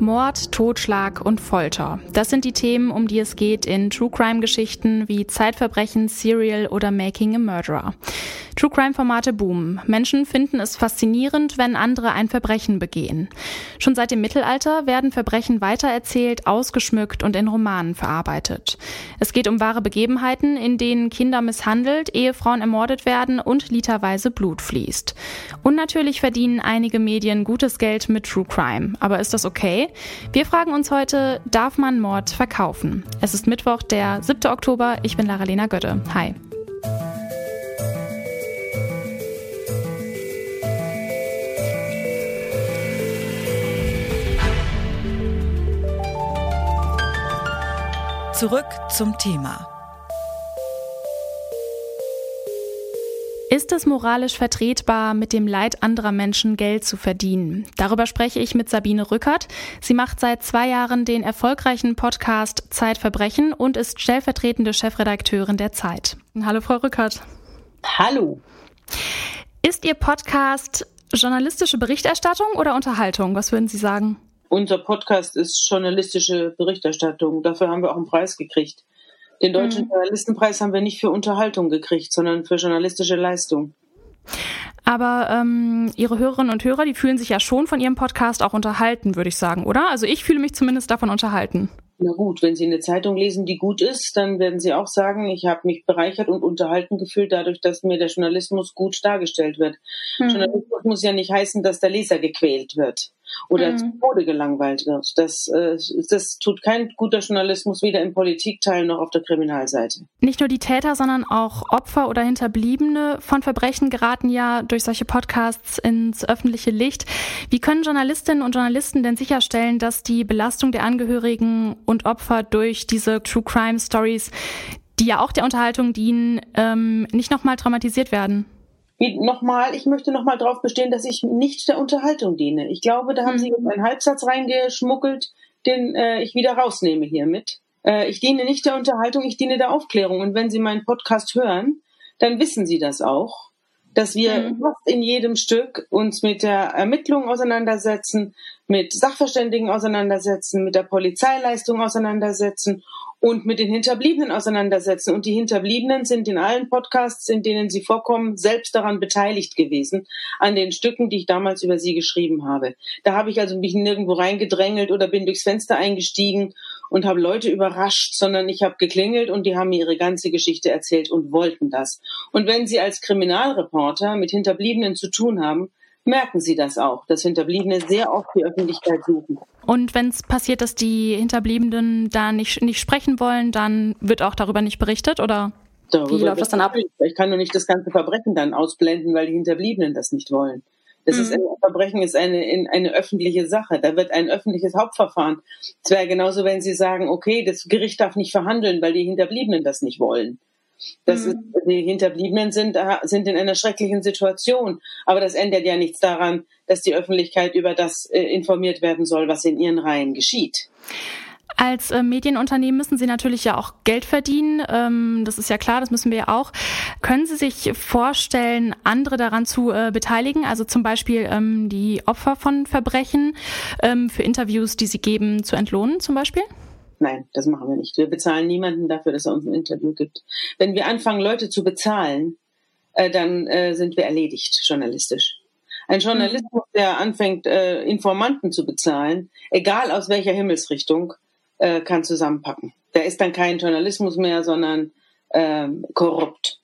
Mord, Totschlag und Folter. Das sind die Themen, um die es geht in True Crime Geschichten wie Zeitverbrechen, Serial oder Making a Murderer. True Crime Formate boomen. Menschen finden es faszinierend, wenn andere ein Verbrechen begehen. Schon seit dem Mittelalter werden Verbrechen weitererzählt, ausgeschmückt und in Romanen verarbeitet. Es geht um wahre Begebenheiten, in denen Kinder misshandelt, Ehefrauen ermordet werden und literweise Blut fließt. Und natürlich verdienen einige Medien gutes Geld mit True Crime. Aber ist das okay? Wir fragen uns heute, darf man Mord verkaufen? Es ist Mittwoch, der 7. Oktober. Ich bin Lara-Lena Götte. Hi. Zurück zum Thema. Ist es moralisch vertretbar, mit dem Leid anderer Menschen Geld zu verdienen? Darüber spreche ich mit Sabine Rückert. Sie macht seit zwei Jahren den erfolgreichen Podcast Zeitverbrechen und ist stellvertretende Chefredakteurin der Zeit. Hallo, Frau Rückert. Hallo. Ist Ihr Podcast journalistische Berichterstattung oder Unterhaltung? Was würden Sie sagen? Unser Podcast ist journalistische Berichterstattung. Dafür haben wir auch einen Preis gekriegt. Den Deutschen mhm. Journalistenpreis haben wir nicht für Unterhaltung gekriegt, sondern für journalistische Leistung. Aber ähm, Ihre Hörerinnen und Hörer, die fühlen sich ja schon von Ihrem Podcast auch unterhalten, würde ich sagen, oder? Also ich fühle mich zumindest davon unterhalten. Na gut, wenn Sie eine Zeitung lesen, die gut ist, dann werden Sie auch sagen, ich habe mich bereichert und unterhalten gefühlt dadurch, dass mir der Journalismus gut dargestellt wird. Mhm. Journalismus muss ja nicht heißen, dass der Leser gequält wird oder mhm. zu Tode gelangweilt wird. Das, äh, das tut kein guter Journalismus weder im Politikteil noch auf der Kriminalseite. Nicht nur die Täter, sondern auch Opfer oder Hinterbliebene von Verbrechen geraten ja durch solche Podcasts ins öffentliche Licht. Wie können Journalistinnen und Journalisten denn sicherstellen, dass die Belastung der Angehörigen und Opfer durch diese True Crime Stories, die ja auch der Unterhaltung dienen, ähm, nicht nochmal traumatisiert werden? nochmal, ich möchte nochmal darauf bestehen, dass ich nicht der Unterhaltung diene. Ich glaube, da haben Sie jetzt einen Halbsatz reingeschmuggelt, den äh, ich wieder rausnehme hiermit. Äh, ich diene nicht der Unterhaltung, ich diene der Aufklärung. Und wenn Sie meinen Podcast hören, dann wissen Sie das auch, dass wir mhm. fast in jedem Stück uns mit der Ermittlung auseinandersetzen, mit Sachverständigen auseinandersetzen, mit der Polizeileistung auseinandersetzen und mit den Hinterbliebenen auseinandersetzen. Und die Hinterbliebenen sind in allen Podcasts, in denen sie vorkommen, selbst daran beteiligt gewesen, an den Stücken, die ich damals über sie geschrieben habe. Da habe ich also mich nirgendwo reingedrängelt oder bin durchs Fenster eingestiegen und habe Leute überrascht, sondern ich habe geklingelt und die haben mir ihre ganze Geschichte erzählt und wollten das. Und wenn Sie als Kriminalreporter mit Hinterbliebenen zu tun haben, merken sie das auch, dass Hinterbliebene sehr oft die Öffentlichkeit suchen. Und wenn es passiert, dass die Hinterbliebenen da nicht, nicht sprechen wollen, dann wird auch darüber nicht berichtet, oder? Darüber Wie läuft das dann ab? Ich kann nur nicht das ganze Verbrechen dann ausblenden, weil die Hinterbliebenen das nicht wollen. Das mhm. ist ein Verbrechen ist eine, eine öffentliche Sache. Da wird ein öffentliches Hauptverfahren. Es wäre genauso, wenn Sie sagen, okay, das Gericht darf nicht verhandeln, weil die Hinterbliebenen das nicht wollen. Das mhm. ist, die Hinterbliebenen sind, sind in einer schrecklichen Situation. Aber das ändert ja nichts daran, dass die Öffentlichkeit über das äh, informiert werden soll, was in ihren Reihen geschieht. Als äh, Medienunternehmen müssen Sie natürlich ja auch Geld verdienen. Ähm, das ist ja klar, das müssen wir ja auch. Können Sie sich vorstellen, andere daran zu äh, beteiligen? Also zum Beispiel ähm, die Opfer von Verbrechen ähm, für Interviews, die Sie geben, zu entlohnen zum Beispiel? Nein, das machen wir nicht. Wir bezahlen niemanden dafür, dass er uns ein Interview gibt. Wenn wir anfangen, Leute zu bezahlen, äh, dann äh, sind wir erledigt journalistisch. Ein Journalismus, der anfängt, äh, Informanten zu bezahlen, egal aus welcher Himmelsrichtung, äh, kann zusammenpacken. Der ist dann kein Journalismus mehr, sondern ähm, korrupt.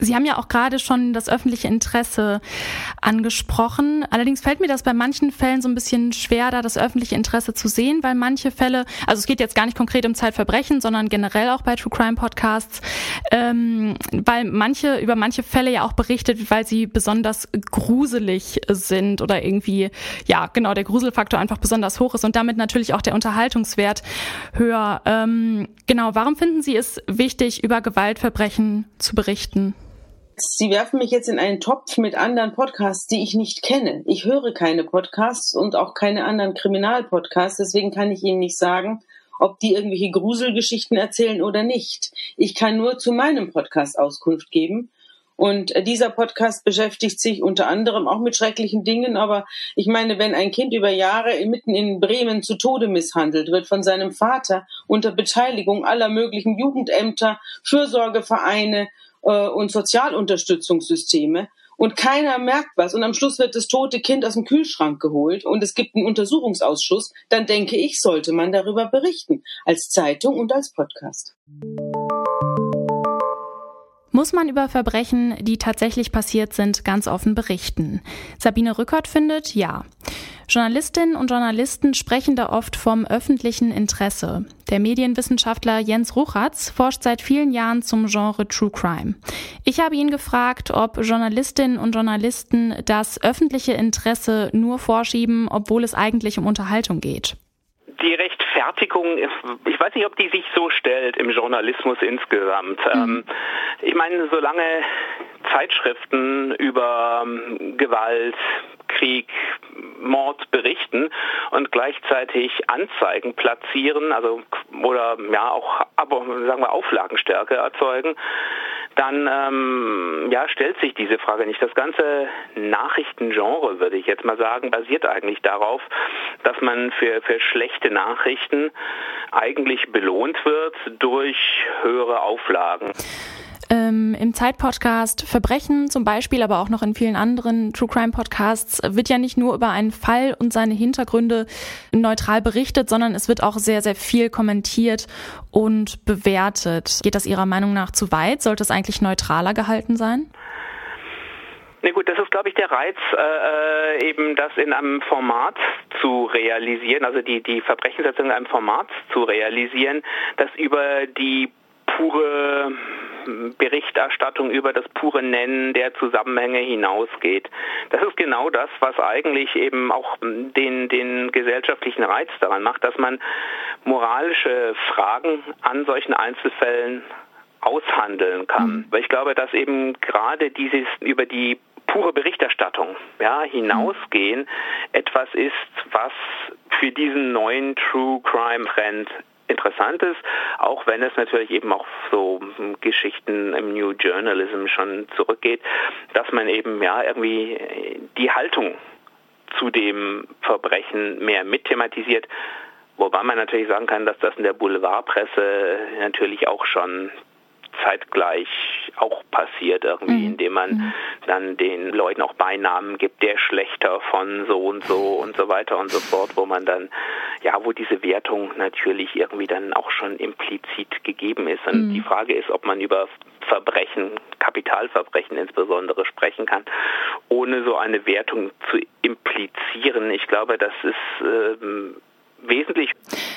Sie haben ja auch gerade schon das öffentliche Interesse angesprochen. Allerdings fällt mir das bei manchen Fällen so ein bisschen schwer, da das öffentliche Interesse zu sehen, weil manche Fälle, also es geht jetzt gar nicht konkret um Zeitverbrechen, sondern generell auch bei True Crime Podcasts, ähm, weil manche über manche Fälle ja auch berichtet, weil sie besonders gruselig sind oder irgendwie, ja, genau, der Gruselfaktor einfach besonders hoch ist und damit natürlich auch der Unterhaltungswert höher. Ähm, genau, warum finden Sie es wichtig, über Gewaltverbrechen zu berichten? Sie werfen mich jetzt in einen Topf mit anderen Podcasts, die ich nicht kenne. Ich höre keine Podcasts und auch keine anderen Kriminalpodcasts, deswegen kann ich Ihnen nicht sagen, ob die irgendwelche Gruselgeschichten erzählen oder nicht. Ich kann nur zu meinem Podcast Auskunft geben. Und äh, dieser Podcast beschäftigt sich unter anderem auch mit schrecklichen Dingen, aber ich meine, wenn ein Kind über Jahre mitten in Bremen zu Tode misshandelt wird von seinem Vater unter Beteiligung aller möglichen Jugendämter, Fürsorgevereine äh, und Sozialunterstützungssysteme und keiner merkt was. Und am Schluss wird das tote Kind aus dem Kühlschrank geholt und es gibt einen Untersuchungsausschuss, dann denke ich, sollte man darüber berichten, als Zeitung und als Podcast. Muss man über Verbrechen, die tatsächlich passiert sind, ganz offen berichten? Sabine Rückert findet ja. Journalistinnen und Journalisten sprechen da oft vom öffentlichen Interesse. Der Medienwissenschaftler Jens Ruchatz forscht seit vielen Jahren zum Genre True Crime. Ich habe ihn gefragt, ob Journalistinnen und Journalisten das öffentliche Interesse nur vorschieben, obwohl es eigentlich um Unterhaltung geht. Die Rechtfertigung ist, ich weiß nicht, ob die sich so stellt im Journalismus insgesamt. Mhm. Ähm, ich meine, solange Zeitschriften über ähm, Gewalt, Krieg, Mord berichten und gleichzeitig Anzeigen platzieren, also oder ja auch aber sagen wir Auflagenstärke erzeugen, dann ähm, ja stellt sich diese Frage nicht. Das ganze Nachrichtengenre, würde ich jetzt mal sagen, basiert eigentlich darauf, dass man für für schlechte Nachrichten eigentlich belohnt wird durch höhere Auflagen. Ähm, Im Zeitpodcast Verbrechen zum Beispiel, aber auch noch in vielen anderen True Crime Podcasts wird ja nicht nur über einen Fall und seine Hintergründe neutral berichtet, sondern es wird auch sehr, sehr viel kommentiert und bewertet. Geht das Ihrer Meinung nach zu weit? Sollte es eigentlich neutraler gehalten sein? Na nee, gut, das ist, glaube ich, der Reiz, äh, äh, eben das in einem Format zu realisieren, also die, die Verbrechensetzung in einem Format zu realisieren, das über die pure Berichterstattung über das pure Nennen der Zusammenhänge hinausgeht. Das ist genau das, was eigentlich eben auch den, den gesellschaftlichen Reiz daran macht, dass man moralische Fragen an solchen Einzelfällen aushandeln kann. Mhm. Weil ich glaube, dass eben gerade dieses über die pure Berichterstattung ja, hinausgehen mhm. etwas ist, was für diesen neuen True Crime Trend interessant auch wenn es natürlich eben auch so Geschichten im New Journalism schon zurückgeht, dass man eben ja irgendwie die Haltung zu dem Verbrechen mehr mitthematisiert. Wobei man natürlich sagen kann, dass das in der Boulevardpresse natürlich auch schon zeitgleich auch passiert irgendwie, mhm. indem man mhm. dann den Leuten auch Beinamen gibt, der Schlechter von so und so und so weiter und so fort, wo man dann, ja, wo diese Wertung natürlich irgendwie dann auch schon implizit gegeben ist. Und mhm. die Frage ist, ob man über Verbrechen, Kapitalverbrechen insbesondere sprechen kann, ohne so eine Wertung zu implizieren. Ich glaube, das ist ähm, wesentlich.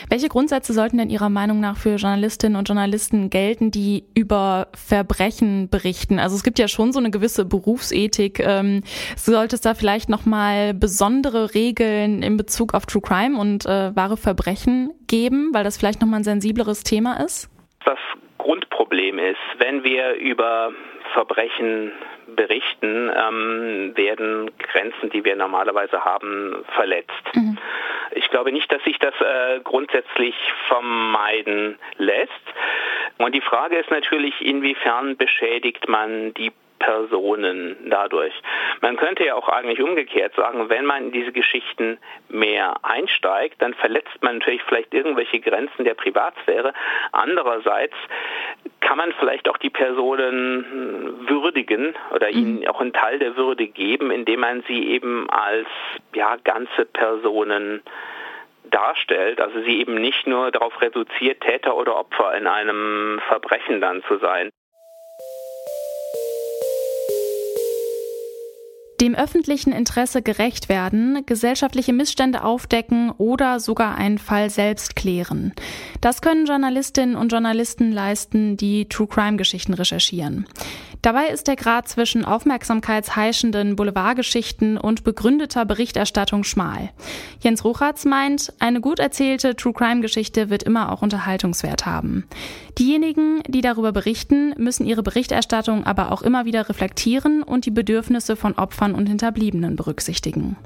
Welche Grundsätze sollten denn Ihrer Meinung nach für Journalistinnen und Journalisten gelten, die über Verbrechen berichten? Also es gibt ja schon so eine gewisse Berufsethik. Ähm, sollte es da vielleicht nochmal besondere Regeln in Bezug auf True Crime und äh, wahre Verbrechen geben, weil das vielleicht nochmal ein sensibleres Thema ist? Das Grundproblem ist, wenn wir über Verbrechen berichten, ähm, werden Grenzen, die wir normalerweise haben, verletzt. Mhm. Ich glaube nicht, dass sich das äh, grundsätzlich vermeiden lässt. Und die Frage ist natürlich, inwiefern beschädigt man die Personen dadurch. Man könnte ja auch eigentlich umgekehrt sagen, wenn man in diese Geschichten mehr einsteigt, dann verletzt man natürlich vielleicht irgendwelche Grenzen der Privatsphäre. Andererseits kann man vielleicht auch die Personen würdigen oder ihnen mhm. auch einen Teil der Würde geben, indem man sie eben als ja ganze Personen darstellt, also sie eben nicht nur darauf reduziert, Täter oder Opfer in einem Verbrechen dann zu sein. Dem öffentlichen Interesse gerecht werden, gesellschaftliche Missstände aufdecken oder sogar einen Fall selbst klären. Das können Journalistinnen und Journalisten leisten, die True Crime Geschichten recherchieren. Dabei ist der Grad zwischen aufmerksamkeitsheischenden Boulevardgeschichten und begründeter Berichterstattung schmal. Jens Ruchatz meint, eine gut erzählte True Crime Geschichte wird immer auch Unterhaltungswert haben. Diejenigen, die darüber berichten, müssen ihre Berichterstattung aber auch immer wieder reflektieren und die Bedürfnisse von Opfern und Hinterbliebenen berücksichtigen.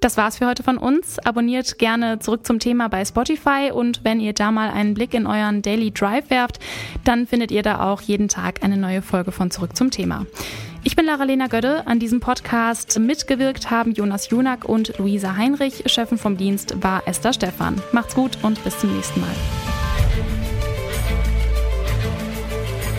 Das war's für heute von uns. Abonniert gerne zurück zum Thema bei Spotify und wenn ihr da mal einen Blick in euren Daily Drive werft, dann findet ihr da auch jeden Tag eine neue Folge von Zurück zum Thema. Ich bin Lara-Lena Gödde. An diesem Podcast mitgewirkt haben Jonas Junak und Luisa Heinrich. Chefin vom Dienst war Esther Stephan. Macht's gut und bis zum nächsten Mal.